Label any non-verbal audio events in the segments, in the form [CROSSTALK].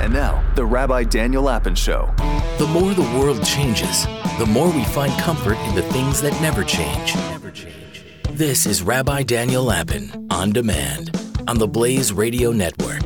And now, the Rabbi Daniel Lapin Show. The more the world changes, the more we find comfort in the things that never change. Never change. This is Rabbi Daniel Lapin on demand on the Blaze Radio Network.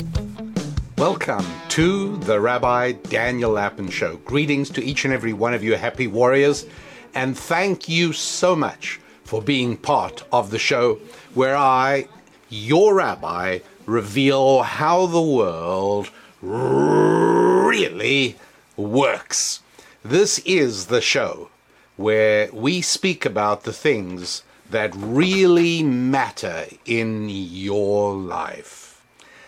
Welcome to the Rabbi Daniel Lapin Show. Greetings to each and every one of you, happy warriors, and thank you so much for being part of the show where I, your rabbi, reveal how the world really works. This is the show where we speak about the things that really matter in your life.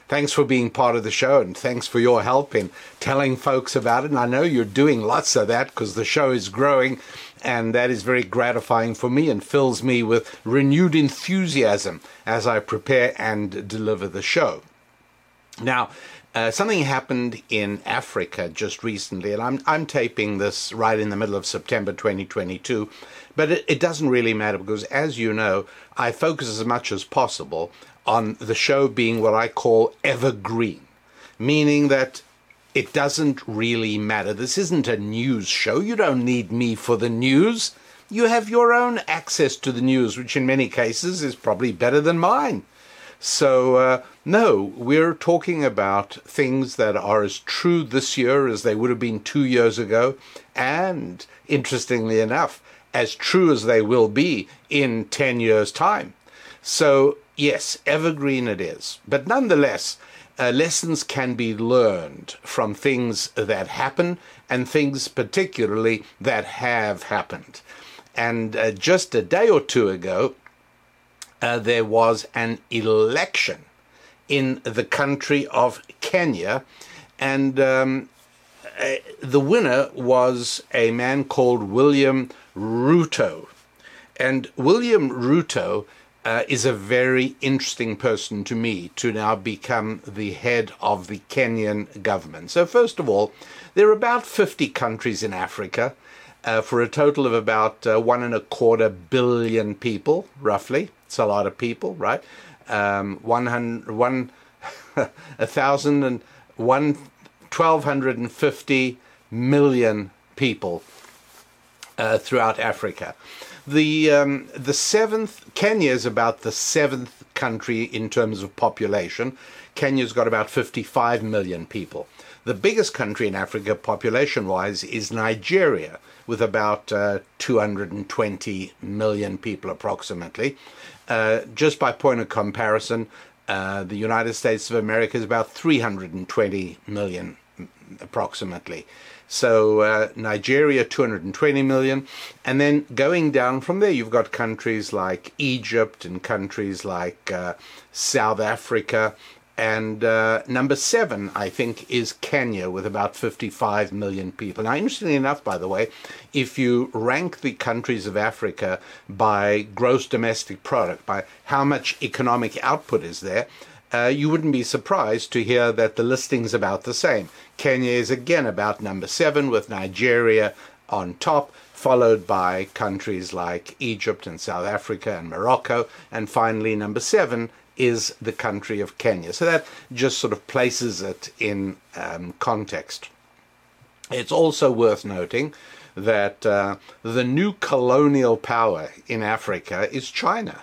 Thanks for being part of the show and thanks for your help in telling folks about it. And I know you're doing lots of that because the show is growing and that is very gratifying for me and fills me with renewed enthusiasm as I prepare and deliver the show. Now, uh, something happened in Africa just recently, and I'm I'm taping this right in the middle of September 2022, but it, it doesn't really matter because, as you know, I focus as much as possible on the show being what I call evergreen, meaning that it doesn't really matter. This isn't a news show. You don't need me for the news. You have your own access to the news, which in many cases is probably better than mine. So, uh, no, we're talking about things that are as true this year as they would have been two years ago, and interestingly enough, as true as they will be in 10 years' time. So, yes, evergreen it is. But nonetheless, uh, lessons can be learned from things that happen and things particularly that have happened. And uh, just a day or two ago, uh, there was an election in the country of Kenya, and um, uh, the winner was a man called William Ruto. And William Ruto uh, is a very interesting person to me to now become the head of the Kenyan government. So, first of all, there are about 50 countries in Africa. Uh, for a total of about uh, one and a quarter billion people, roughly. It's a lot of people, right? Um, 100, one, [LAUGHS] a thousand and one, 1,250 million people uh, throughout Africa. The um, the seventh Kenya is about the seventh country in terms of population. Kenya's got about 55 million people. The biggest country in Africa, population wise, is Nigeria, with about uh, 220 million people approximately. Uh, just by point of comparison, uh, the United States of America is about 320 million approximately. So uh, Nigeria, 220 million. And then going down from there, you've got countries like Egypt and countries like uh, South Africa and uh, number seven, I think, is Kenya with about 55 million people. Now, interestingly enough, by the way, if you rank the countries of Africa by gross domestic product, by how much economic output is there, uh, you wouldn't be surprised to hear that the listing's about the same. Kenya is again about number seven, with Nigeria on top, followed by countries like Egypt and South Africa and Morocco, and finally, number seven is the country of Kenya. So that just sort of places it in um, context. It's also worth noting that uh, the new colonial power in Africa is China.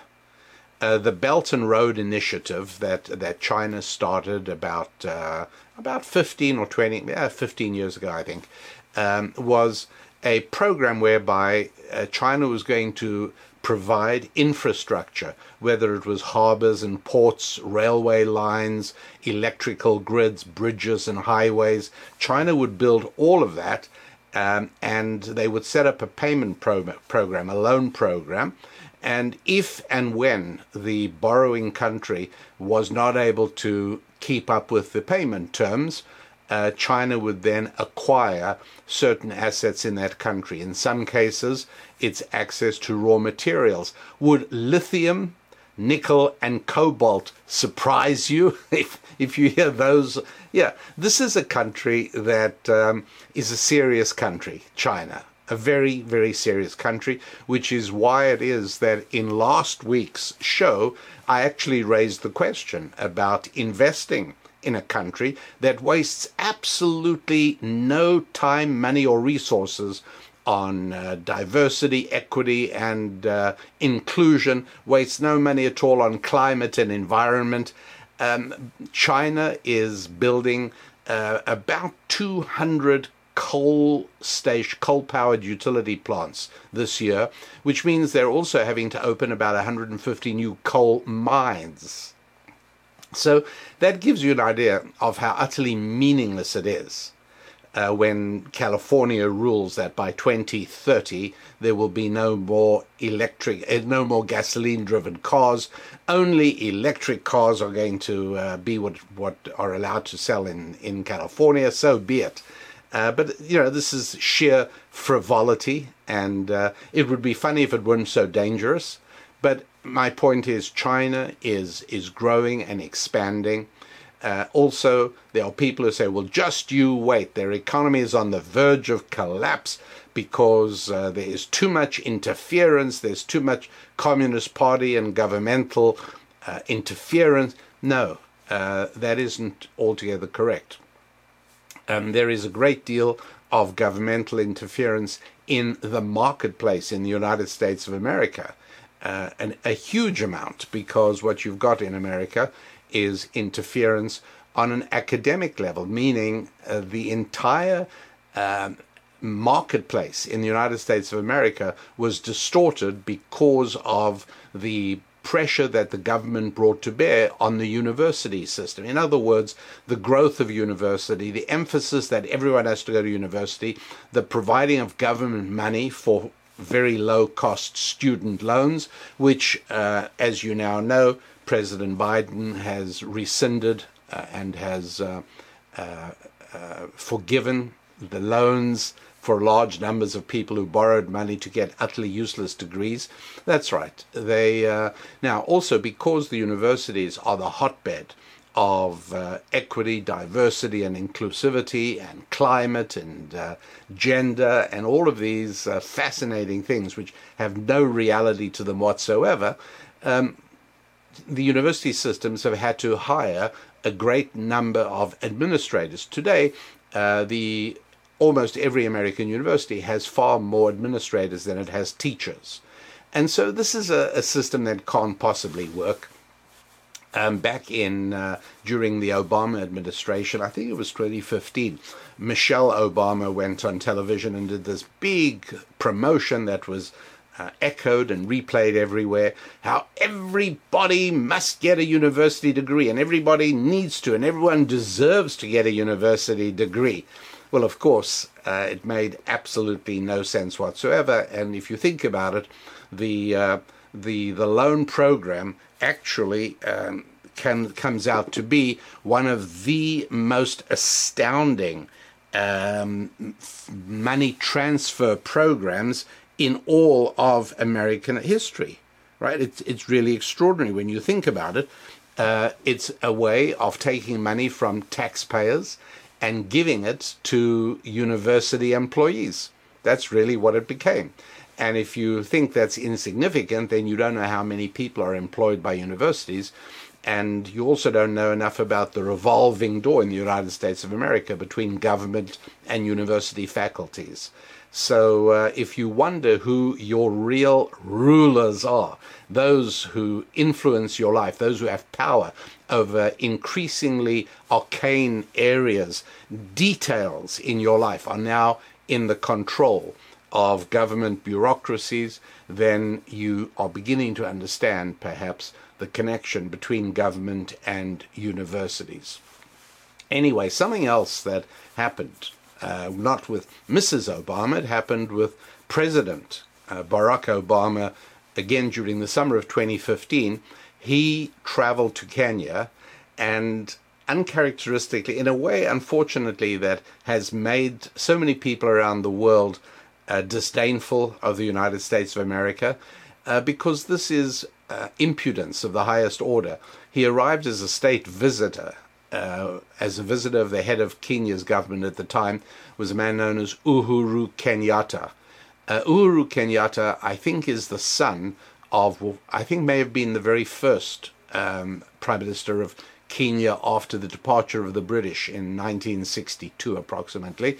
uh, the Belt and Road Initiative that that China started about uh, about 15 or 20, yeah, 15 years ago, I think, um, was a program whereby uh, China was going to provide infrastructure, whether it was harbors and ports, railway lines, electrical grids, bridges and highways. China would build all of that, um, and they would set up a payment pro- program, a loan program. And if and when the borrowing country was not able to keep up with the payment terms, uh, China would then acquire certain assets in that country. In some cases, it's access to raw materials. Would lithium, nickel, and cobalt surprise you [LAUGHS] if, if you hear those? Yeah, this is a country that um, is a serious country, China. A very, very serious country, which is why it is that in last week's show, I actually raised the question about investing in a country that wastes absolutely no time, money, or resources on uh, diversity, equity, and uh, inclusion, wastes no money at all on climate and environment. Um, China is building uh, about 200 coal station, coal powered utility plants this year, which means they're also having to open about 150 new coal mines. So that gives you an idea of how utterly meaningless it is uh, when California rules that by 2030 there will be no more electric, uh, no more gasoline-driven cars. Only electric cars are going to uh, be what what are allowed to sell in in California. So be it. Uh, but you know this is sheer frivolity, and uh, it would be funny if it weren't so dangerous. But my point is, China is is growing and expanding. Uh, also, there are people who say, well, just you wait. Their economy is on the verge of collapse because uh, there is too much interference, there's too much Communist Party and governmental uh, interference. No, uh, that isn't altogether correct. Um, there is a great deal of governmental interference in the marketplace in the United States of America uh, an, a huge amount because what you've got in America is interference on an academic level, meaning uh, the entire um, marketplace in the United States of America was distorted because of the pressure that the government brought to bear on the university system. In other words, the growth of university, the emphasis that everyone has to go to university, the providing of government money for very low cost student loans, which, uh, as you now know, President Biden has rescinded uh, and has uh, uh, uh, forgiven the loans for large numbers of people who borrowed money to get utterly useless degrees. That's right. They now also because the universities are the hotbed of uh, equity, diversity, and inclusivity, and climate, and uh, gender, and all of these uh, fascinating things which have no reality to them whatsoever, um, the university systems have had to hire a great number of administrators. Today, uh, the almost every American university has far more administrators than it has teachers. And so this is a, a system that can't possibly work um, back in uh, during the Obama administration, I think it was 2015, Michelle Obama went on television and did this big promotion that was uh, echoed and replayed everywhere. How everybody must get a university degree and everybody needs to, and everyone deserves to get a university degree. Well, of course, uh, it made absolutely no sense whatsoever. And if you think about it, the uh, the the loan program actually um, can, comes out to be one of the most astounding um, money transfer programs in all of American history. Right? It's it's really extraordinary when you think about it. Uh, it's a way of taking money from taxpayers and giving it to university employees. That's really what it became. And if you think that's insignificant, then you don't know how many people are employed by universities. and you also don't know enough about the revolving door in the United States of America between government and university faculties. So uh, if you wonder who your real rulers are, those who influence your life, those who have power over increasingly arcane areas, details in your life are now in the control of government bureaucracies, then you are beginning to understand perhaps the connection between government and universities. Anyway, something else that happened, uh, not with Mrs. Obama, it happened with President uh, Barack Obama again during the summer of 2015. He traveled to Kenya and uncharacteristically, in a way, unfortunately, that has made so many people around the world uh, disdainful of the United States of America, uh, because this is uh, impudence of the highest order. He arrived as a state visitor. Uh, as a visitor of the head of Kenya's government at the time was a man known as Uhuru Kenyatta. Uh, Uhuru Kenyatta, I think, is the son of, I think, may have been the very first um, prime minister of Kenya after the departure of the British in 1962, approximately.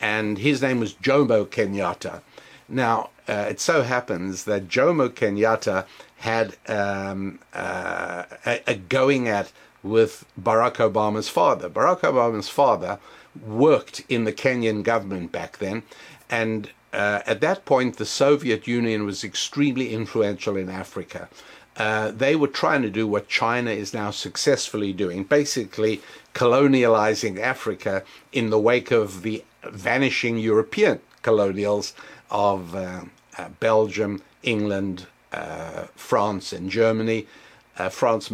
And his name was Jomo Kenyatta. Now, uh, it so happens that Jomo Kenyatta had um, uh, a, a going at with Barack Obama's father. Barack Obama's father worked in the Kenyan government back then, and uh, at that point, the Soviet Union was extremely influential in Africa. Uh, they were trying to do what China is now successfully doing, basically colonializing Africa in the wake of the vanishing European colonials of uh, uh, Belgium, England, uh, France, and Germany. Uh, France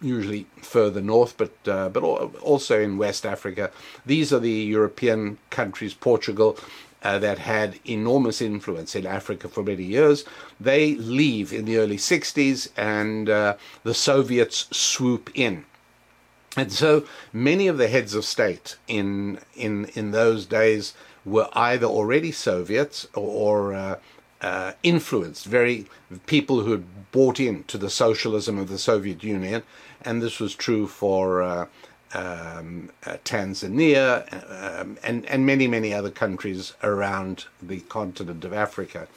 usually further north, but but also in West Africa. These are the European countries, Portugal, uh, that had enormous influence in Africa for many years. They leave in the early 60s, and uh, the Soviets swoop in. And so many of the heads of state in in in those days were either already Soviets or, or uh, uh, influenced, very people who had bought into the socialism of the Soviet Union, and this was true for uh, um, uh, Tanzania um, and and many many other countries around the continent of Africa.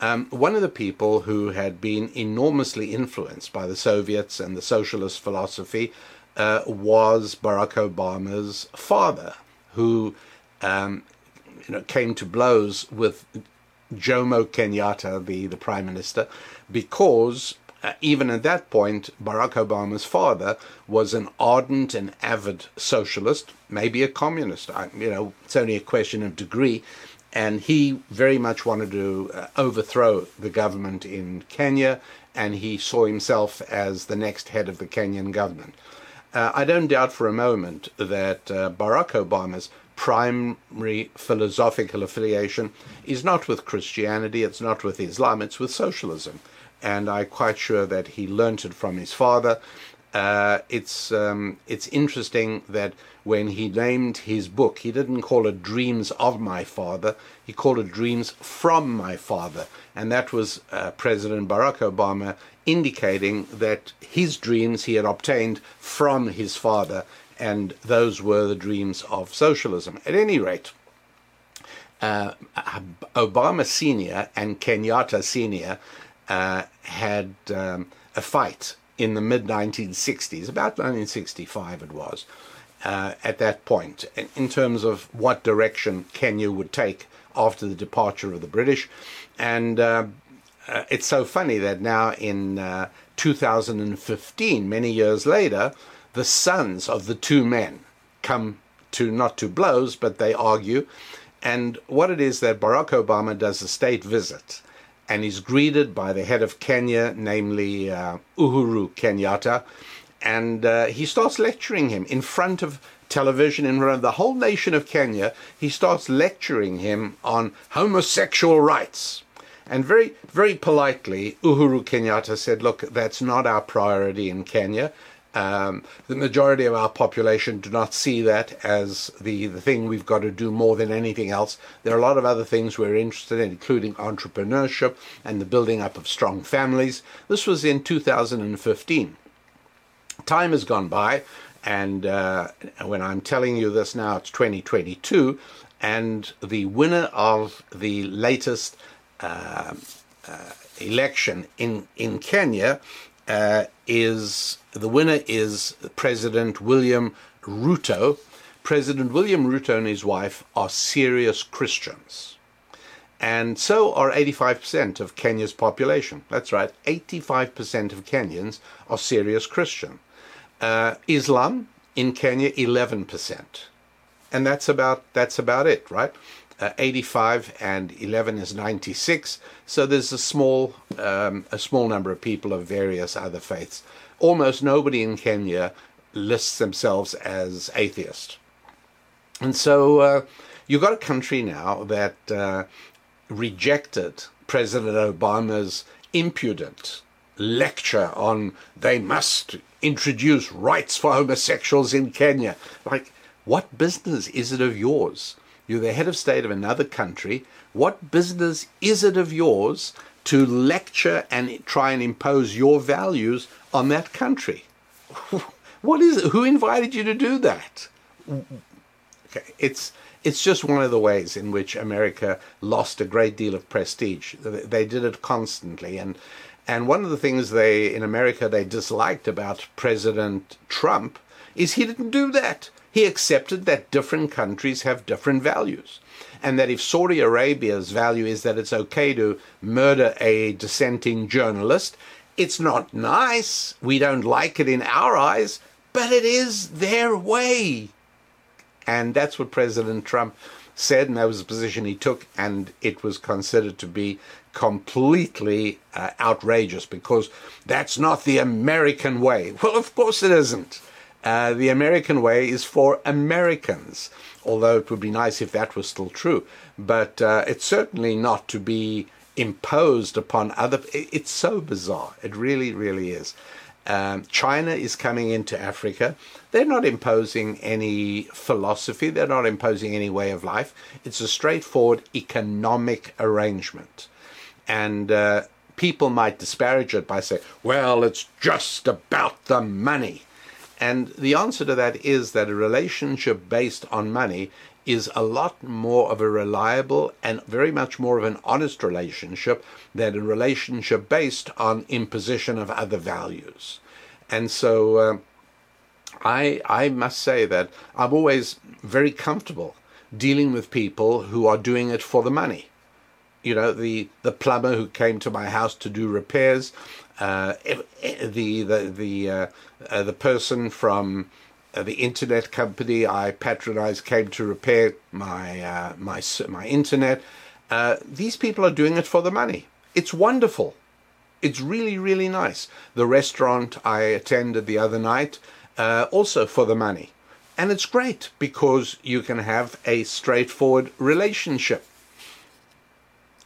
Um, one of the people who had been enormously influenced by the Soviets and the socialist philosophy uh, was Barack Obama's father, who um, you know, came to blows with Jomo Kenyatta, the, the prime minister, because uh, even at that point, Barack Obama's father was an ardent and avid socialist, maybe a communist. I, you know, it's only a question of degree. And he very much wanted to uh, overthrow the government in Kenya, and he saw himself as the next head of the Kenyan government. Uh, I don't doubt for a moment that uh, Barack Obama's primary philosophical affiliation is not with Christianity, it's not with Islam, it's with socialism. And I'm quite sure that he learnt it from his father. Uh, it's um, it's interesting that when he named his book, he didn't call it Dreams of My Father, he called it Dreams from My Father. And that was uh, President Barack Obama indicating that his dreams he had obtained from his father and those were the dreams of socialism. At any rate, uh, Obama Sr. and Kenyatta Sr. Uh, had um, a fight in the mid 1960s, about 1965 it was, uh, at that point, in terms of what direction Kenya would take after the departure of the British. And uh, uh, it's so funny that now in uh, 2015, many years later, the sons of the two men come to not to blows, but they argue. And what it is that Barack Obama does a state visit and he's greeted by the head of Kenya, namely uh, Uhuru Kenyatta, and uh, he starts lecturing him in front of television, in front of the whole nation of Kenya. He starts lecturing him on homosexual rights. And very, very politely, Uhuru Kenyatta said, Look, that's not our priority in Kenya. Um, the majority of our population do not see that as the, the thing we've got to do more than anything else. There are a lot of other things we're interested in, including entrepreneurship and the building up of strong families. This was in 2015. Time has gone by, and uh, when I'm telling you this now, it's 2022, and the winner of the latest uh, uh, election in in Kenya uh, is the winner is President William Ruto. President William Ruto and his wife are serious Christians. And so are 85% of Kenya's population. That's right, 85% of Kenyans are serious Christian. Uh, Islam in Kenya, 11%. And that's about, that's about it, right? Uh, 85 and 11 is 96. So there's a small, um, a small number of people of various other faiths. Almost nobody in Kenya lists themselves as atheist. And so uh, you've got a country now that uh, rejected President Obama's impudent lecture on they must introduce rights for homosexuals in Kenya. Like, what business is it of yours? You're the head of state of another country. What business is it of yours to lecture and try and impose your values on that country? [LAUGHS] what is it? Who invited you to do that? Okay, it's it's just one of the ways in which America lost a great deal of prestige. They did it constantly, and and one of the things they in America they disliked about President Trump is he didn't do that. He accepted that different countries have different values. And that if Saudi Arabia's value is that it's okay to murder a dissenting journalist, it's not nice. We don't like it in our eyes, but it is their way. And that's what President Trump said, and that was the position he took, and it was considered to be completely uh, outrageous because that's not the American way. Well, of course it isn't. Uh, the American way is for Americans, although it would be nice if that was still true. But uh, it's certainly not to be imposed upon other. It's so bizarre. It really, really is. Um, China is coming into Africa. They're not imposing any philosophy, they're not imposing any way of life. It's a straightforward economic arrangement. And uh, people might disparage it by saying, well, it's just about the money. And the answer to that is that a relationship based on money is a lot more of a reliable and very much more of an honest relationship than a relationship based on imposition of other values. And so uh, I, I must say that I'm always very comfortable dealing with people who are doing it for the money. You know, the, the plumber who came to my house to do repairs, uh, the the the uh, uh, the person from uh, the internet company I patronize came to repair my uh, my my internet. Uh, these people are doing it for the money. It's wonderful. It's really really nice. The restaurant I attended the other night, also for the money, and it's great because you can have a straightforward relationship.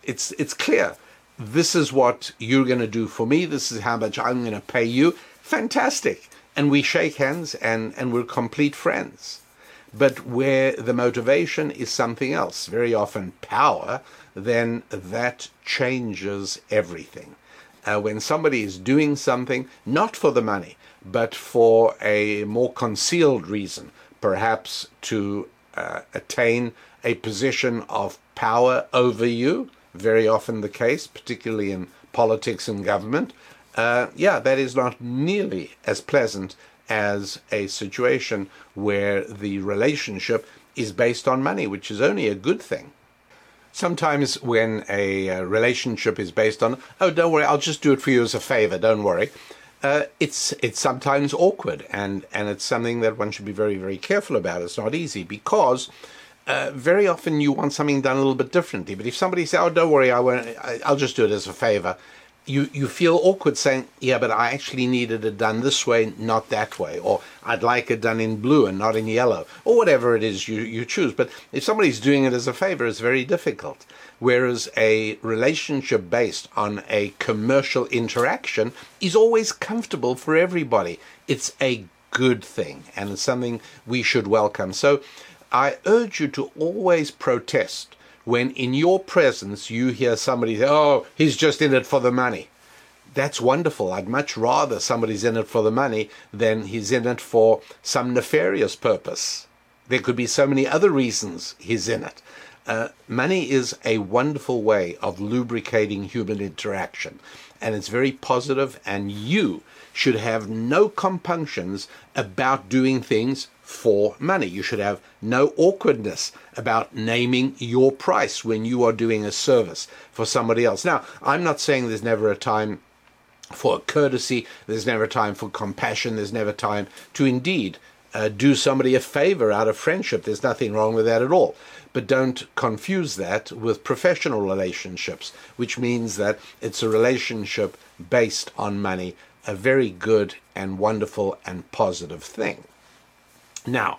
It's it's clear. This is what you're going to do for me. This is how much I'm going to pay you. Fantastic and we shake hands and, and we're complete friends. But where the motivation is something else, very often power, then that changes everything. Uh, when somebody is doing something not for the money, but for a more concealed reason, perhaps to uh, attain a position of power over you, very often the case, particularly in politics and government, uh, yeah, that is not nearly as pleasant as a situation where the relationship is based on money, which is only a good thing. Sometimes when a uh, relationship is based on, oh, don't worry, I'll just do it for you as a favor, don't worry, uh, it's it's sometimes awkward and, and it's something that one should be very, very careful about. It's not easy because uh, very often you want something done a little bit differently. But if somebody says, oh, don't worry, I won't, I'll just do it as a favor, you, you feel awkward saying, yeah, but I actually needed it done this way, not that way, or I'd like it done in blue and not in yellow, or whatever it is you, you choose. But if somebody's doing it as a favor, it's very difficult. Whereas a relationship based on a commercial interaction is always comfortable for everybody. It's a good thing and it's something we should welcome. So I urge you to always protest when in your presence you hear somebody say, oh, he's just in it for the money. that's wonderful. I'd much rather somebody's in it for the money than he's in it for some nefarious purpose. There could be so many other reasons he's in it. Uh, money is a wonderful way of lubricating human interaction, and it's very positive, and you should have no compunctions about doing things for money. You should have no awkwardness about naming your price when you are doing a service for somebody else. Now, I'm not saying there's never a time for courtesy, there's never a time for compassion, there's never time to indeed uh, do somebody a favor out of friendship. There's nothing wrong with that at all. But don't confuse that with professional relationships, which means that it's a relationship based on money, a very good and wonderful and positive thing. Now,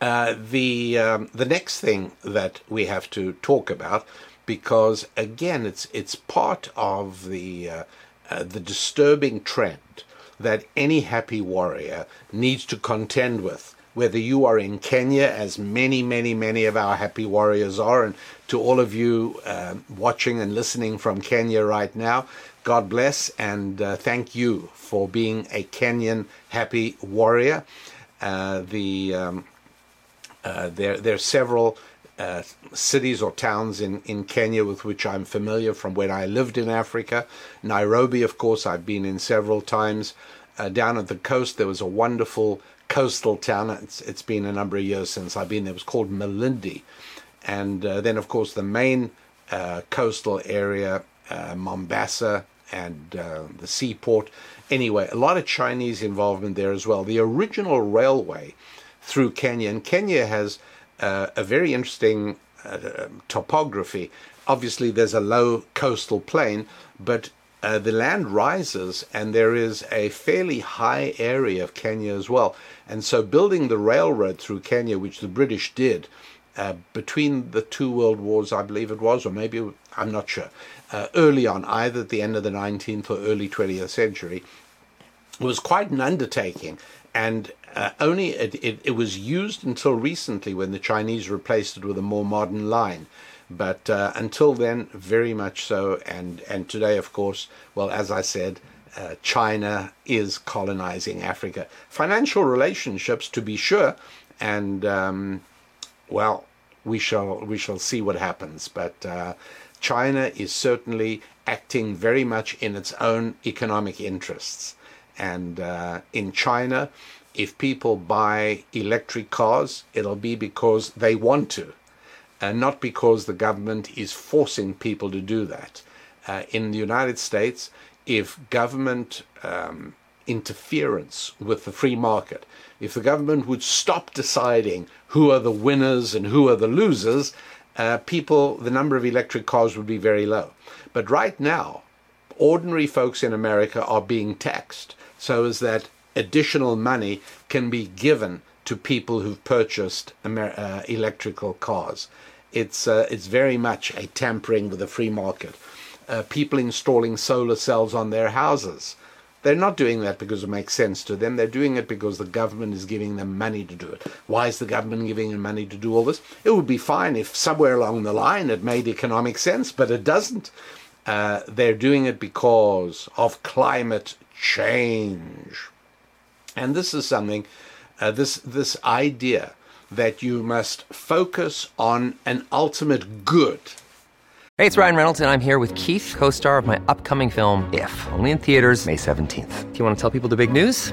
uh, the um, the next thing that we have to talk about, because again, it's it's part of the uh, uh, the disturbing trend that any happy warrior needs to contend with. Whether you are in Kenya, as many, many, many of our happy warriors are, and to all of you um, watching and listening from Kenya right now, God bless and uh, thank you for being a Kenyan happy warrior. Uh, the um, uh, there there are several uh, cities or towns in, in Kenya with which I'm familiar from when I lived in Africa. Nairobi, of course, I've been in several times. Uh, down at the coast, there was a wonderful coastal town. It's, it's been a number of years since I've been there. It was called Malindi. And uh, then, of course, the main uh, coastal area, Mombasa, and the seaport. Anyway, a lot of Chinese involvement there as well. The original railway through Kenya, and Kenya has uh, a very interesting uh, topography. Obviously, there's a low coastal plain, but uh, the land rises and there is a fairly high area of Kenya as well. And so, building the railroad through Kenya, which the British did uh, between the two world wars, I believe it was, or maybe I'm not sure, uh, early on, either at the end of the 19th or early 20th century, was quite an undertaking. And uh, only it, it, it, was used until recently when the Chinese replaced it with a more modern line. But uh, until then, very much so. And, and today, of course, well, as I said, uh, China is colonizing Africa. Financial relationships, to be sure, and um, well, we shall we shall see what happens. But uh, China is certainly acting very much in its own economic interests. And uh, in China, if people buy electric cars, it'll be because they want to, and not because the government is forcing people to do that. Uh, in the United States, if government um, interference with the free market, if the government would stop deciding who are the winners and who are the losers, uh, people, the number of electric cars would be very low. But right now, ordinary folks in America are being taxed so as that additional money can be given to people who've purchased Amer- uh, electrical cars. It's uh, it's very much a tampering with the free market. Uh, people installing solar cells on their houses. They're not doing that because it makes sense to them. They're doing it because the government is giving them money to do it. Why is the government giving them money to do all this? It would be fine if somewhere along the line it made economic sense, but it doesn't. Uh, they're doing it because of climate change. And this is something, uh, this, this idea that you must focus on an ultimate good. Hey, it's Ryan Reynolds, and I'm here with Keith, co star of my upcoming film, If, only in theaters, May 17th. Do you want to tell people the big news?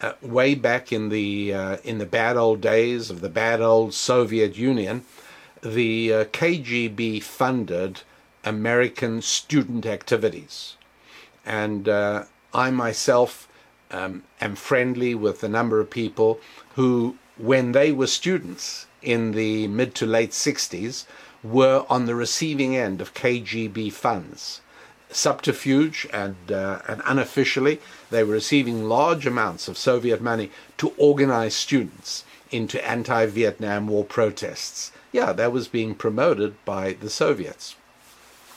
uh, way back in the uh, in the bad old days of the bad old Soviet Union, the uh, KGB funded American student activities, and uh, I myself um, am friendly with a number of people who, when they were students in the mid to late '60s, were on the receiving end of KGB funds. Subterfuge and, uh, and unofficially, they were receiving large amounts of Soviet money to organize students into anti Vietnam War protests. Yeah, that was being promoted by the Soviets.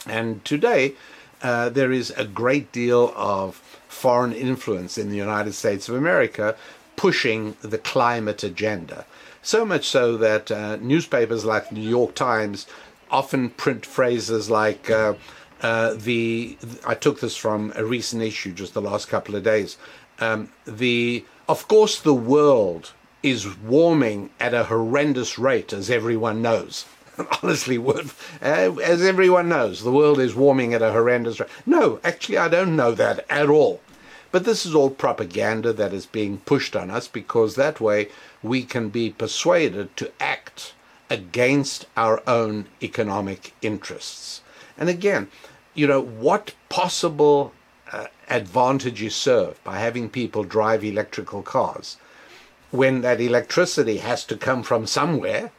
And today, uh, there is a great deal of foreign influence in the United States of America pushing the climate agenda. So much so that uh, newspapers like the New York Times often print phrases like, uh, uh, the I took this from a recent issue just the last couple of days. Um, the of course the world is warming at a horrendous rate, as everyone knows. [LAUGHS] Honestly, uh, as everyone knows, the world is warming at a horrendous rate. No, actually, I don't know that at all. But this is all propaganda that is being pushed on us because that way we can be persuaded to act against our own economic interests. And again, you know, what possible uh, advantage is served by having people drive electrical cars when that electricity has to come from somewhere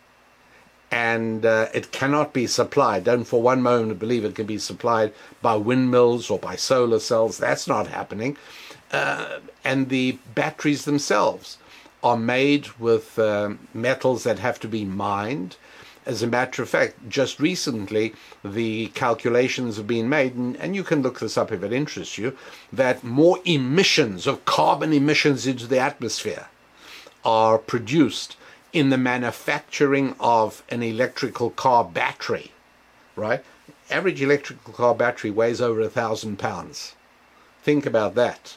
and uh, it cannot be supplied. Don't for one moment believe it can be supplied by windmills or by solar cells. That's not happening. Uh, and the batteries themselves are made with uh, metals that have to be mined as a matter of fact, just recently, the calculations have been made, and, and, you can look this up if it interests you, that more emissions of carbon emissions into the atmosphere are produced in the manufacturing of an electrical car battery, right? Average electrical car battery weighs over a thousand pounds. Think about that.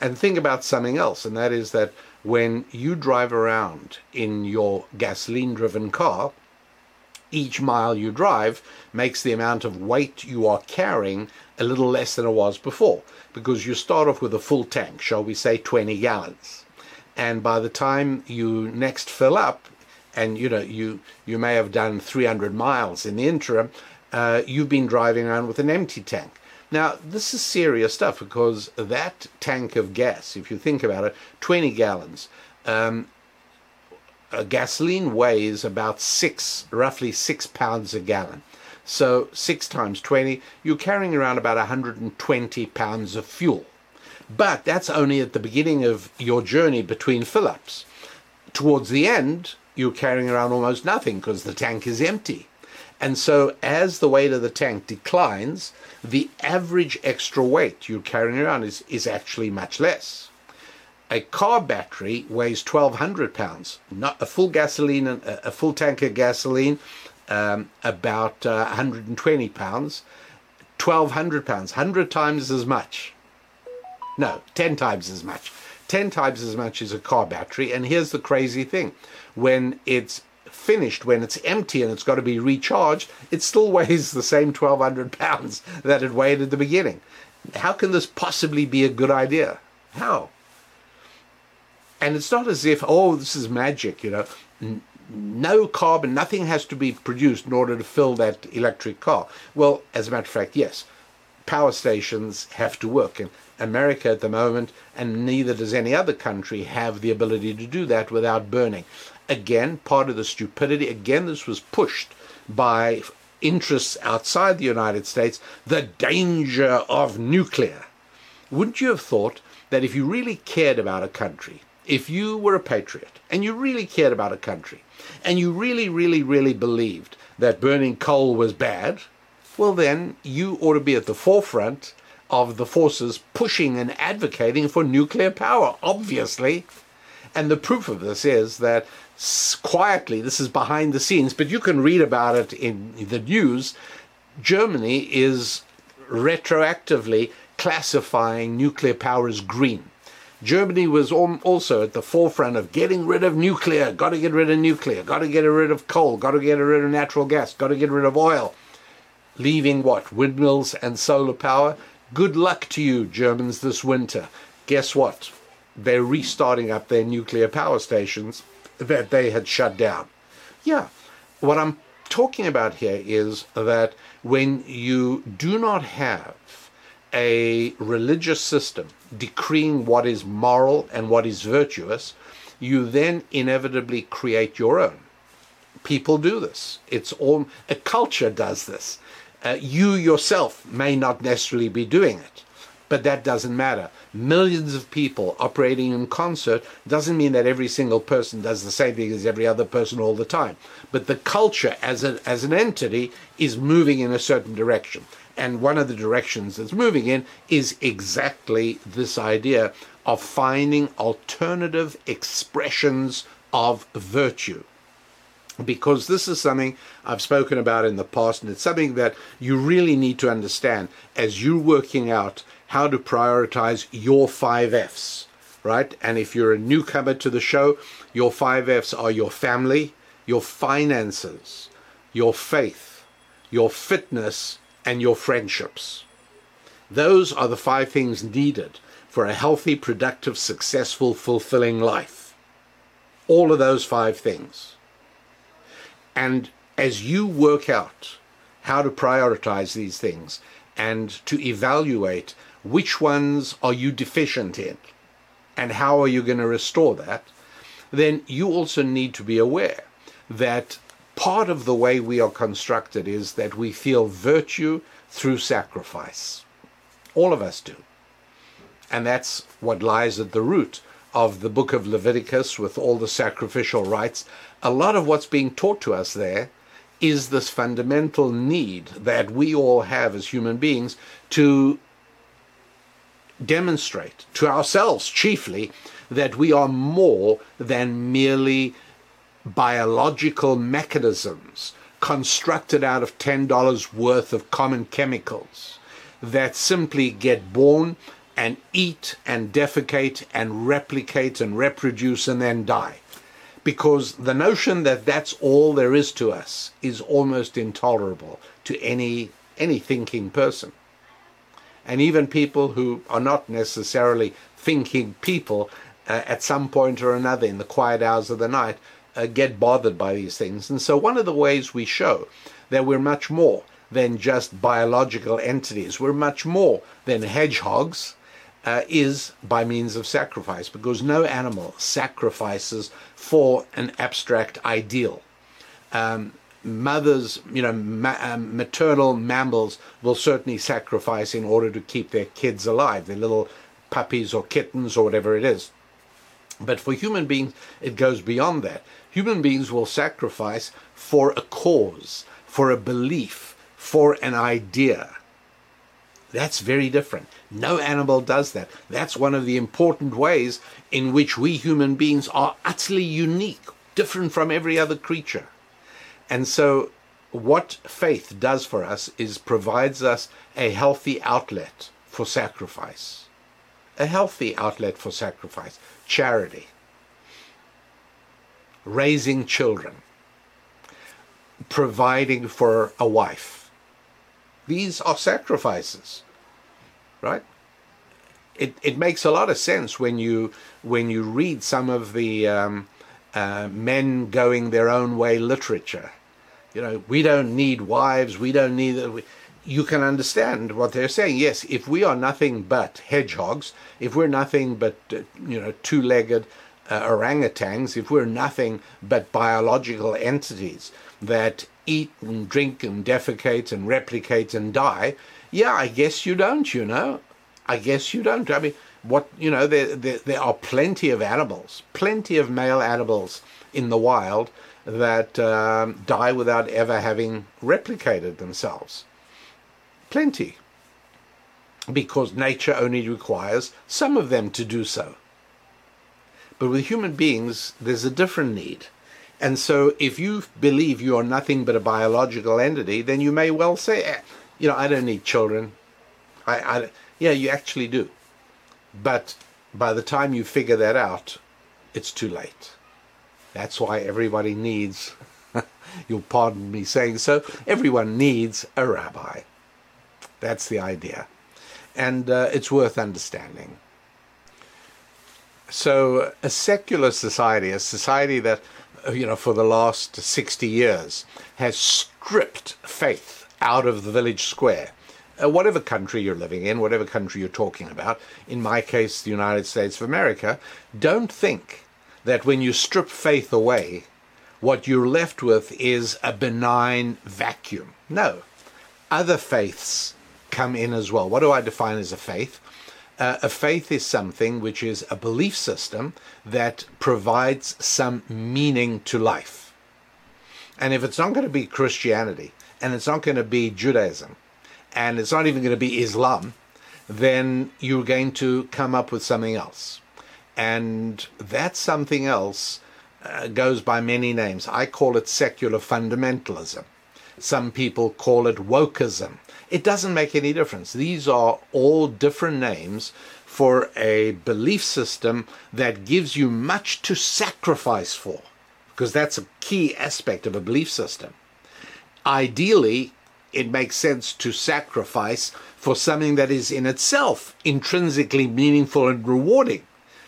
And think about something else, and that is that when you drive around in your gasoline driven car, each mile you drive makes the amount of weight you are carrying a little less than it was before because you start off with a full tank, shall we say 20 gallons. And by the time you next fill up, and you know you you may have done 300 miles in the interim, uh, you've been driving around with an empty tank. Now this is serious stuff because that tank of gas, if you think about it, 20 gallons, um, uh, gasoline weighs about six, roughly six pounds a gallon. So six times 20, you're carrying around about 120 pounds of fuel. But that's only at the beginning of your journey between fill ups. Towards the end, you're carrying around almost nothing because the tank is empty. And so, as the weight of the tank declines, the average extra weight you're carrying around is, is actually much less a car battery weighs 1200 pounds not a full gasoline a full tank of gasoline um, about uh, 120 pounds. 1200 pounds 100 times as much. No 10 times as much. 10 times as much as a car battery and here's the crazy thing. When it's finished when it's empty and it's got to be recharged it still [LAUGHS] weighs the same 1200 pounds that it weighed at the beginning. How can this possibly be a good idea? How and it's not as if, oh, this is magic, you know. no carbon, nothing has to be produced in order to fill that electric car. Well, as a matter of fact, yes, power stations have to work. And America at the moment, and neither does any other country, have the ability to do that without burning. Again, part of the stupidity, again, this was pushed by interests outside the United States, the danger of nuclear. Wouldn't you have thought that if you really cared about a country, if you were a patriot and you really cared about a country and you really, really, really believed that burning coal was bad, well, then you ought to be at the forefront of the forces pushing and advocating for nuclear power, obviously. And the proof of this is that quietly, this is behind the scenes, but you can read about it in the news. Germany is retroactively classifying nuclear power as green. Germany was also at the forefront of getting rid of nuclear, got to get rid of nuclear, got to get rid of coal, got to get rid of natural gas, got to get rid of oil. Leaving what? Windmills and solar power? Good luck to you, Germans, this winter. Guess what? They're restarting up their nuclear power stations that they had shut down. Yeah, what I'm talking about here is that when you do not have a religious system decreeing what is moral and what is virtuous, you then inevitably create your own. People do this. It's all a culture does this. Uh, you yourself may not necessarily be doing it, but that doesn't matter. Millions of people operating in concert doesn't mean that every single person does the same thing as every other person all the time. But the culture as, a, as an entity is moving in a certain direction. And one of the directions it's moving in is exactly this idea of finding alternative expressions of virtue because this is something I've spoken about in the past, and it's something that you really need to understand as you're working out how to prioritize your five F's, right? And if you're a newcomer to the show, your five F's are your family, your finances, your faith, your fitness, and your friendships. Those are the five things needed for a healthy, productive, successful, fulfilling life. All of those five things. And as you work out how to prioritize these things and to evaluate which ones are you deficient in and how are you going to restore that, then you also need to be aware that part of the way we are constructed is that we feel virtue through sacrifice. All of us do. And that's what lies at the root of the book of Leviticus with all the sacrificial rites. A lot of what's being taught to us there is this fundamental need that we all have as human beings to demonstrate to ourselves chiefly that we are more than merely biological mechanisms constructed out of $10 worth of common chemicals that simply get born and eat and defecate and replicate and reproduce and then die. Because the notion that that's all there is to us is almost intolerable to any, any thinking person. And even people who are not necessarily thinking people uh, at some point or another in the quiet hours of the night uh, get bothered by these things. And so, one of the ways we show that we're much more than just biological entities, we're much more than hedgehogs, uh, is by means of sacrifice, because no animal sacrifices for an abstract ideal. Um, mothers, you know, ma- um, maternal mammals will certainly sacrifice in order to keep their kids alive, their little puppies or kittens or whatever it is. But for human beings, it goes beyond that. Human beings will sacrifice for a cause, for a belief, for an idea. That's very different. No animal does that. That's one of the important ways in which we human beings are utterly unique, different from every other creature. And so, what faith does for us is provides us a healthy outlet for sacrifice. A healthy outlet for sacrifice. Charity. Raising children. Providing for a wife. These are sacrifices, right? It, it makes a lot of sense when you when you read some of the um, uh, men going their own way literature. You know, we don't need wives. We don't need. You can understand what they're saying. Yes, if we are nothing but hedgehogs, if we're nothing but uh, you know two-legged uh, orangutans, if we're nothing but biological entities that eat and drink and defecate and replicate and die, yeah, I guess you don't. You know, I guess you don't. I mean what you know there, there, there are plenty of animals plenty of male animals in the wild that um, die without ever having replicated themselves plenty because nature only requires some of them to do so but with human beings there's a different need and so if you believe you are nothing but a biological entity then you may well say eh, you know i don't need children I, I yeah you actually do but by the time you figure that out, it's too late. That's why everybody needs, [LAUGHS] you'll pardon me saying so, everyone needs a rabbi. That's the idea. And uh, it's worth understanding. So, a secular society, a society that, uh, you know, for the last 60 years has stripped faith out of the village square uh, whatever country you're living in, whatever country you're talking about, in my case, the United States of America, don't think that when you strip faith away, what you're left with is a benign vacuum. No. other faiths come in as well. What do I define as a faith? Uh, a faith is something which is a belief system that provides some meaning to life. And if it's not going to be Christianity, and it's not going to be Judaism, and it's not even going to be Islam, then you're going to come up with something else. And that something else uh, goes by many names. I call it secular fundamentalism. Some people call it wokeism. It doesn't make any difference. These are all different names for a belief system that gives you much to sacrifice for, because that's a key aspect of a belief system. Ideally, it makes sense to sacrifice for something that is in itself intrinsically meaningful and rewarding,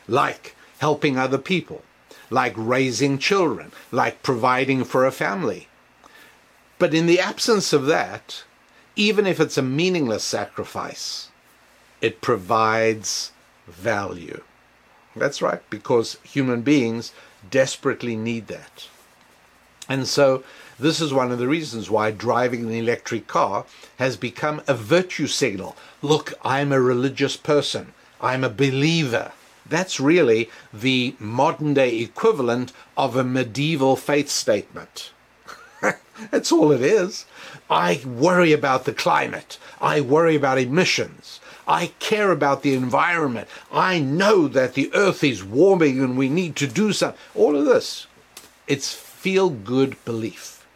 like helping other people, like raising children, like providing for a family. But in the absence of that, even if it's a meaningless sacrifice, it provides value. That's right, because human beings desperately need that. And so, this is one of the reasons why driving an electric car has become a virtue signal. Look, I'm a religious person, I'm a believer. That's really the modern day equivalent of a medieval faith statement. [LAUGHS] That's all it is. I worry about the climate. I worry about emissions. I care about the environment. I know that the earth is warming and we need to do something. All of this. It's feel good belief.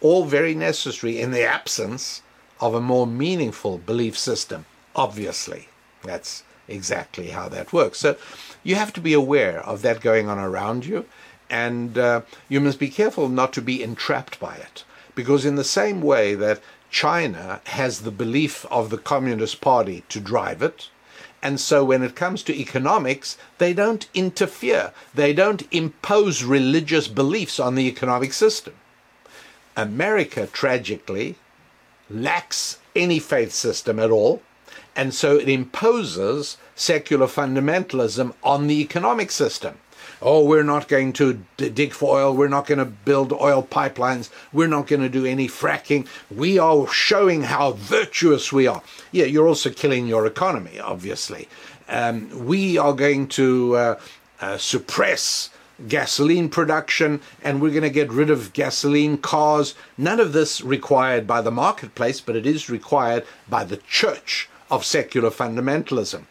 All very necessary in the absence of a more meaningful belief system, obviously. That's exactly how that works. So you have to be aware of that going on around you, and uh, you must be careful not to be entrapped by it. Because, in the same way that China has the belief of the Communist Party to drive it, and so when it comes to economics, they don't interfere, they don't impose religious beliefs on the economic system. America, tragically, lacks any faith system at all, and so it imposes secular fundamentalism on the economic system. Oh, we're not going to dig for oil. We're not going to build oil pipelines. We're not going to do any fracking. We are showing how virtuous we are. Yeah, you're also killing your economy, obviously. Um, we are going to uh, uh, suppress gasoline production and we're going to get rid of gasoline cars. None of this required by the marketplace, but it is required by the church of secular fundamentalism.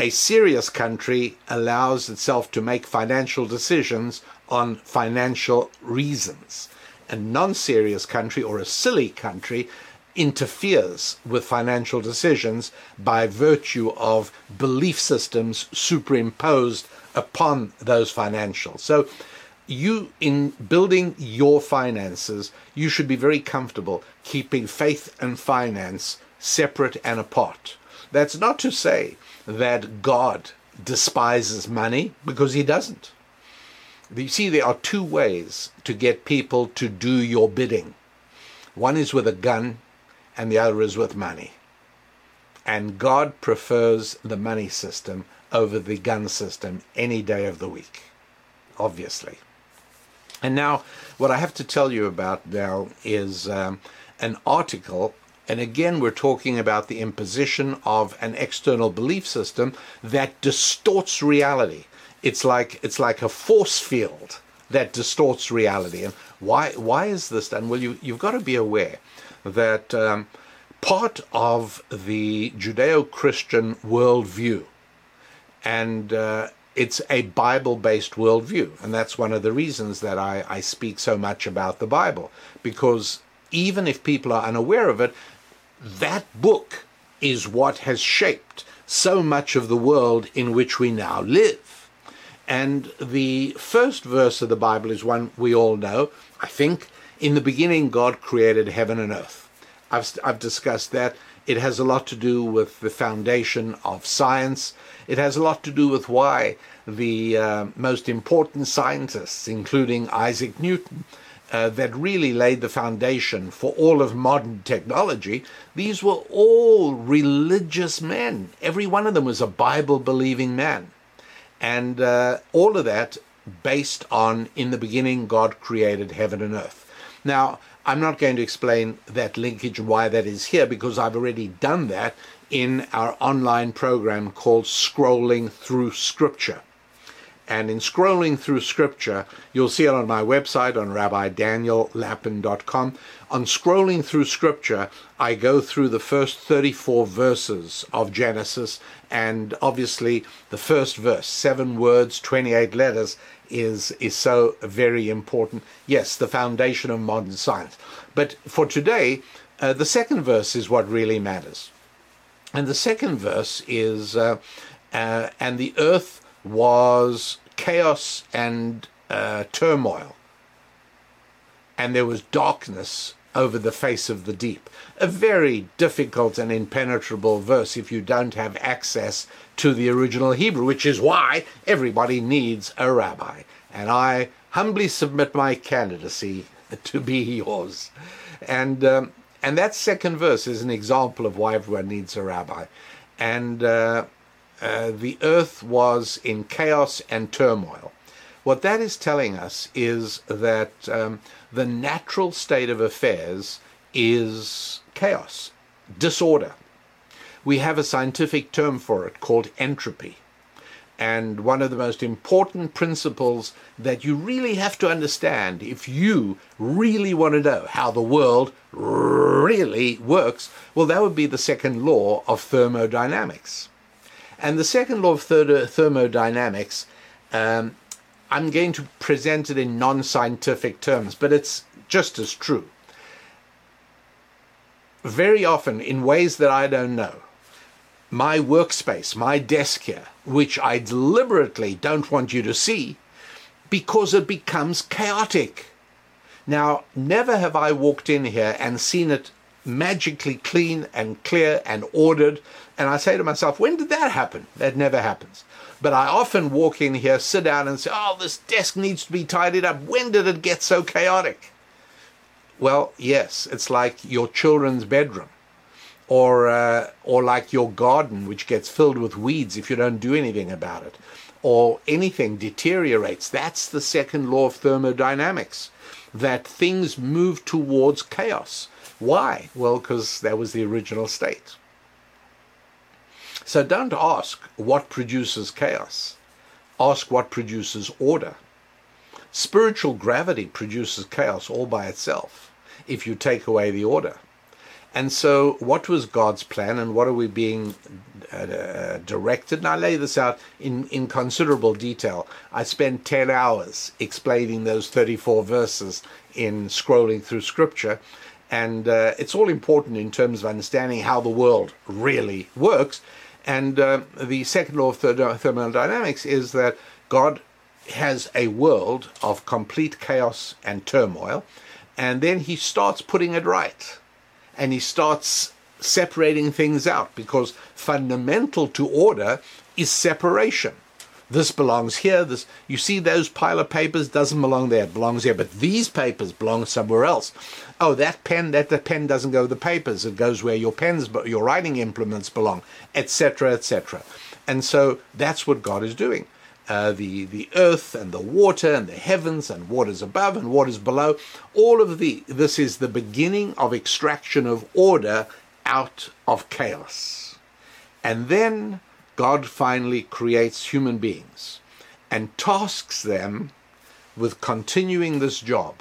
A serious country allows itself to make financial decisions on financial reasons. A non serious country or a silly country interferes with financial decisions by virtue of belief systems superimposed upon those financials. So, you, in building your finances, you should be very comfortable keeping faith and finance separate and apart. That's not to say that God despises money, because he doesn't. You see, there are two ways to get people to do your bidding. One is with a gun, and the other is with money. And God prefers the money system over the gun system any day of the week, obviously. And now, what I have to tell you about now is um, an article and again, we're talking about the imposition of an external belief system that distorts reality. It's like it's like a force field that distorts reality. And why why is this done? Well, you you've got to be aware that um, part of the Judeo-Christian worldview, and uh, it's a Bible-based worldview, and that's one of the reasons that I, I speak so much about the Bible because even if people are unaware of it, that book is what has shaped so much of the world in which we now live. And the first verse of the Bible is one we all know. I think, in the beginning, God created heaven and earth. I've, I've discussed that. It has a lot to do with the foundation of science. It has a lot to do with why the uh, most important scientists, including Isaac Newton, uh, that really laid the foundation for all of modern technology, these were all religious men. Every one of them was a Bible believing man. And uh, all of that based on, in the beginning, God created heaven and earth. Now, I'm not going to explain that linkage and why that is here because I've already done that in our online program called Scrolling Through Scripture. And in scrolling through scripture, you'll see it on my website on rabbidaniellapin.com. On scrolling through scripture, I go through the first 34 verses of Genesis, and obviously the first verse, seven words, 28 letters, is, is so very important. Yes, the foundation of modern science. But for today, uh, the second verse is what really matters. And the second verse is, uh, uh, and the earth was chaos and uh, turmoil, and there was darkness over the face of the deep. A very difficult and impenetrable verse if you don't have access to the original Hebrew, which is why everybody needs a rabbi. And I humbly submit my candidacy to be yours. And um, and that second verse is an example of why everyone needs a rabbi. And uh, uh, the earth was in chaos and turmoil. What that is telling us is that um, the natural state of affairs is chaos, disorder. We have a scientific term for it called entropy. And one of the most important principles that you really have to understand if you really want to know how the world really works, well, that would be the second law of thermodynamics. And the second law of thermodynamics, um, I'm going to present it in non scientific terms, but it's just as true. Very often, in ways that I don't know, my workspace, my desk here, which I deliberately don't want you to see because it becomes chaotic. Now, never have I walked in here and seen it magically clean and clear and ordered. And I say to myself, when did that happen? That never happens. But I often walk in here, sit down, and say, oh, this desk needs to be tidied up. When did it get so chaotic? Well, yes, it's like your children's bedroom. Or, uh, or like your garden, which gets filled with weeds if you don't do anything about it, or anything deteriorates. That's the second law of thermodynamics that things move towards chaos. Why? Well, because that was the original state. So don't ask what produces chaos. Ask what produces order. Spiritual gravity produces chaos all by itself if you take away the order. And so, what was God's plan, and what are we being uh, directed? And I lay this out in, in considerable detail. I spent 10 hours explaining those 34 verses in scrolling through Scripture. And uh, it's all important in terms of understanding how the world really works. And uh, the second law of thermodynamics is that God has a world of complete chaos and turmoil, and then he starts putting it right. And he starts separating things out because fundamental to order is separation this belongs here. This you see those pile of papers doesn't belong there. It belongs here, but these papers belong somewhere else. Oh, that pen that the pen doesn't go with the papers. It goes where your pens, your writing implements belong, etc., etc. And so that's what God is doing. Uh, the the earth and the water and the heavens and waters above and waters below. All of the this is the beginning of extraction of order out of chaos, and then God finally creates human beings and tasks them with continuing this job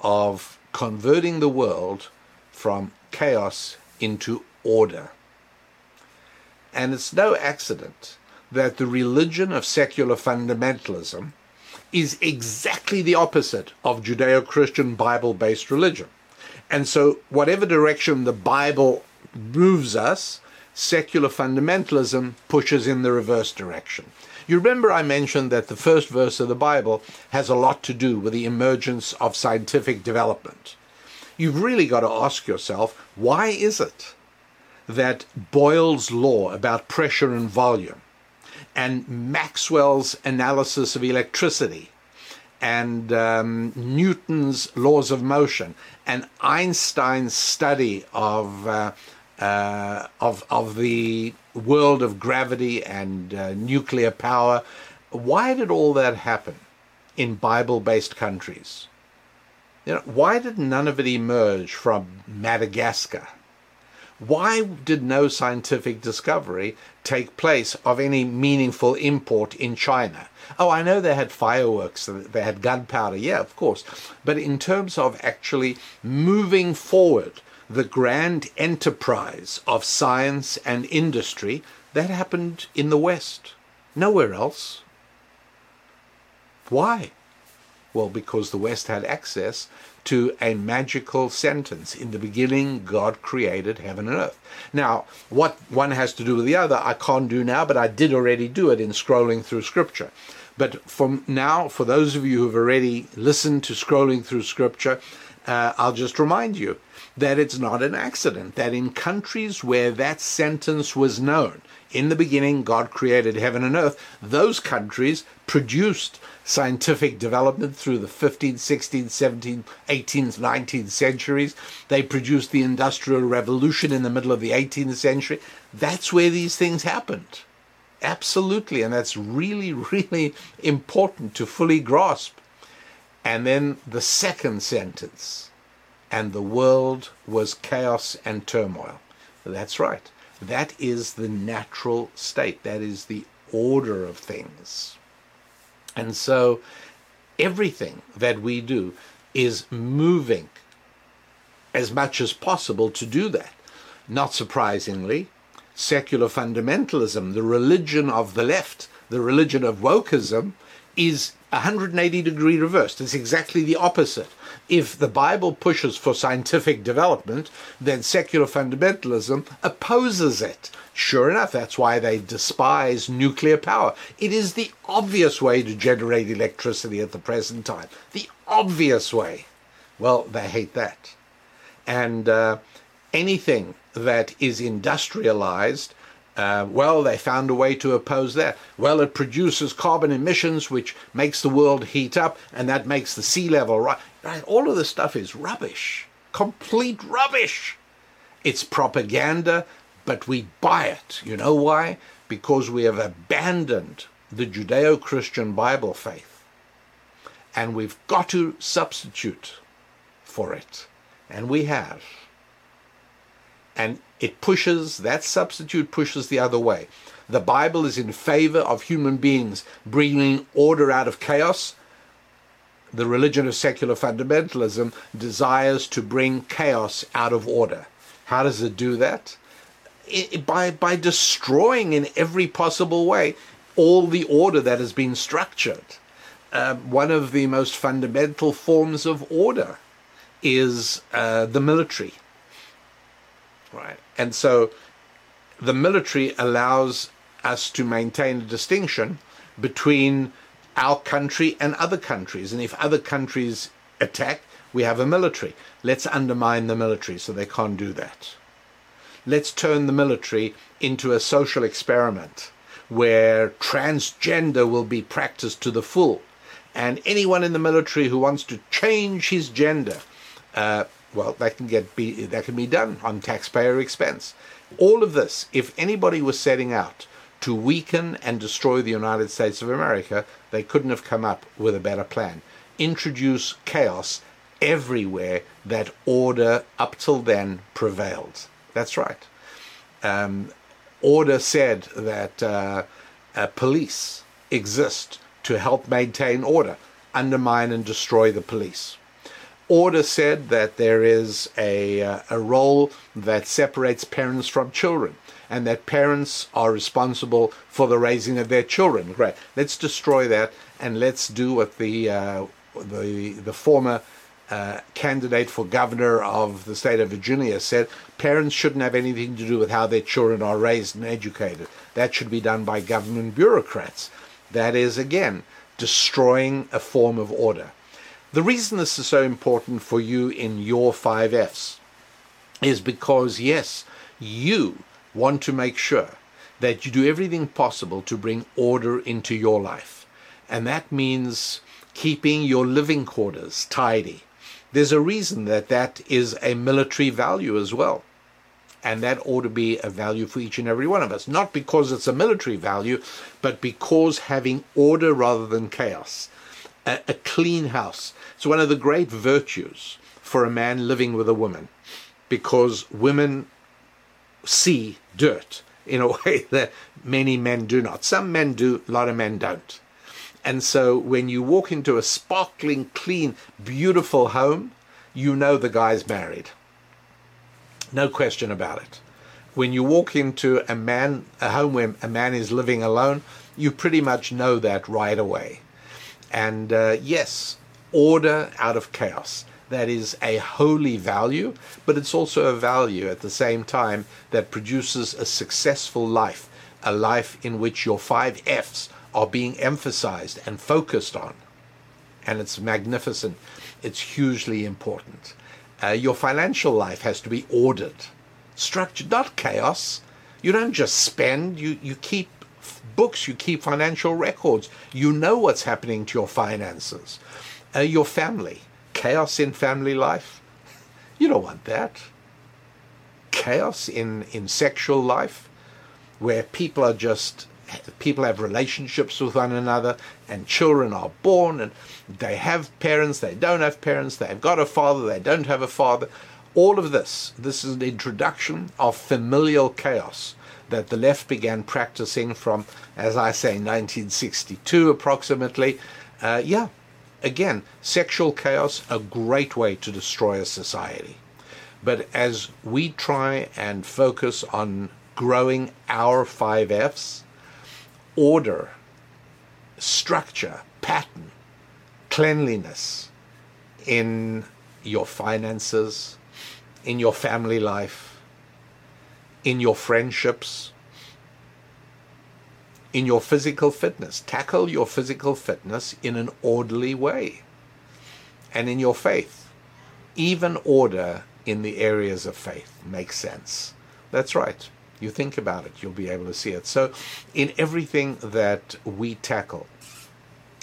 of converting the world from chaos into order. And it's no accident that the religion of secular fundamentalism is exactly the opposite of Judeo Christian Bible based religion. And so, whatever direction the Bible moves us, secular fundamentalism pushes in the reverse direction. You remember I mentioned that the first verse of the Bible has a lot to do with the emergence of scientific development. You've really got to ask yourself why is it that Boyle's law about pressure and volume and Maxwell's analysis of electricity and um, Newton's laws of motion and Einstein's study of uh, uh, of of the world of gravity and uh, nuclear power. Why did all that happen in Bible-based countries? You know, why did none of it emerge from Madagascar? Why did no scientific discovery take place of any meaningful import in China? Oh, I know they had fireworks, they had gunpowder, yeah, of course. But in terms of actually moving forward the grand enterprise of science and industry, that happened in the West, nowhere else. Why? Well, because the West had access to a magical sentence. In the beginning, God created heaven and earth. Now, what one has to do with the other, I can't do now, but I did already do it in scrolling through Scripture. But from now, for those of you who have already listened to scrolling through Scripture, uh, I'll just remind you that it's not an accident that in countries where that sentence was known, in the beginning, God created heaven and earth. Those countries produced scientific development through the 15th, 16th, 17th, 18th, 19th centuries. They produced the Industrial Revolution in the middle of the 18th century. That's where these things happened. Absolutely. And that's really, [LAUGHS] really important to fully grasp. And then the second sentence and the world was chaos and turmoil. That's right. That is the natural state. That is the order of things. And so everything that we do is moving as much as possible to do that. Not surprisingly, secular fundamentalism, the religion of the left, the religion of wokeism, is 180 degree reversed. It's exactly the opposite. If the Bible pushes for scientific development, then secular fundamentalism opposes it. Sure enough, that's why they despise nuclear power. It is the obvious way to generate electricity at the present time. The obvious way. Well, they hate that. And uh, anything that is industrialized uh, well, they found a way to oppose that. Well, it produces carbon emissions, which makes the world heat up, and that makes the sea level rise. All of this stuff is rubbish, complete rubbish. It's propaganda, but we buy it. You know why? Because we have abandoned the Judeo Christian Bible faith. And we've got to substitute for it. And we have. And it pushes, that substitute pushes the other way. The Bible is in favor of human beings bringing order out of chaos. The religion of secular fundamentalism desires to bring chaos out of order. How does it do that? It, by, by destroying in every possible way all the order that has been structured. Uh, one of the most fundamental forms of order is uh, the military. Right. And so the military allows us to maintain a distinction between our country and other countries. And if other countries attack, we have a military. Let's undermine the military so they can't do that. Let's turn the military into a social experiment where transgender will be practiced to the full. And anyone in the military who wants to change his gender uh, well, that can get be that can be done on taxpayer expense. All of this, if anybody was setting out to weaken and destroy the United States of America, they couldn't have come up with a better plan. Introduce chaos everywhere that order up till then prevailed. That's right. Um, order said that uh, police exist to help maintain order, undermine and destroy the police order said that there is a, uh, a role that separates parents from children and that parents are responsible for the raising of their children. Great. Let's destroy that and let's do what the uh, the the former uh, candidate for governor of the state of Virginia said. Parents shouldn't have anything to do with how their children are raised and educated. That should be done by government bureaucrats. That is again destroying a form of order. The reason this is so important for you in your 5Fs is because, yes, you want to make sure that you do everything possible to bring order into your life. And that means keeping your living quarters tidy. There's a reason that that is a military value as well. And that ought to be a value for each and every one of us. Not because it's a military value, but because having order rather than chaos a, a clean house. It's one of the great virtues for a man living with a woman because women see dirt in a [LAUGHS] way that many men do not. Some men do, a lot of men don't. And so when you walk into a sparkling, clean, beautiful home, you know the guy's married. No question about it. When you walk into a man a home where a man is living alone, you pretty much know that right away. And uh, yes, order out of chaos. That is a holy value, but it's also a value at the same time that produces a successful life, a life in which your five F's are being emphasized and focused on. And it's magnificent. It's hugely important. Uh, your financial life has to be ordered, structured, not chaos. You don't just spend, you, you keep books, you keep financial records. You know what's happening to your finances. Uh, your family, chaos in family life. You don't want that. Chaos in, in sexual life, where people are just people have relationships with one another and children are born and they have parents, they don't have parents, they've got a father, they don't have a father. All of this, this is an introduction of familial chaos that the left began practicing from, as I say, 1962 approximately. Uh, yeah, again, sexual chaos, a great way to destroy a society. But as we try and focus on growing our five F's, order, structure, pattern, cleanliness in your finances, in your family life, in your friendships, in your physical fitness. Tackle your physical fitness in an orderly way. And in your faith. Even order in the areas of faith makes sense. That's right. You think about it, you'll be able to see it. So, in everything that we tackle,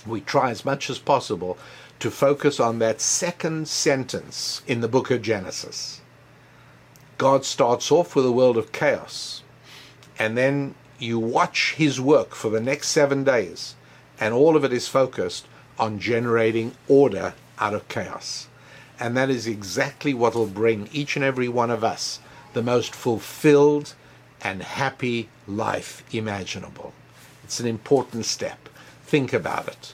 we try as much as possible to focus on that second sentence in the book of Genesis. God starts off with a world of chaos, and then you watch his work for the next seven days, and all of it is focused on generating order out of chaos. And that is exactly what will bring each and every one of us the most fulfilled and happy life imaginable. It's an important step. Think about it.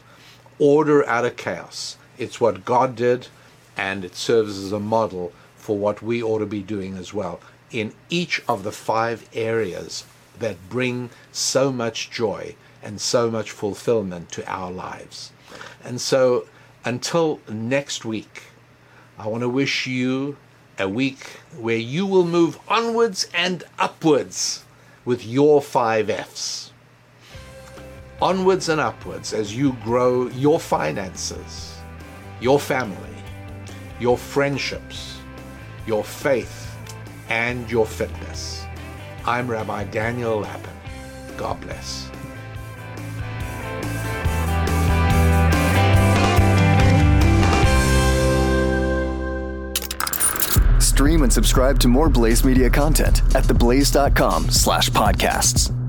Order out of chaos. It's what God did, and it serves as a model for what we ought to be doing as well in each of the five areas that bring so much joy and so much fulfillment to our lives. And so, until next week, I want to wish you a week where you will move onwards and upwards with your five F's. Onwards and upwards as you grow your finances, your family, your friendships, your faith, and your fitness. I'm Rabbi Daniel Lapin. God bless. Stream and subscribe to more Blaze Media content at theblaze.com slash podcasts.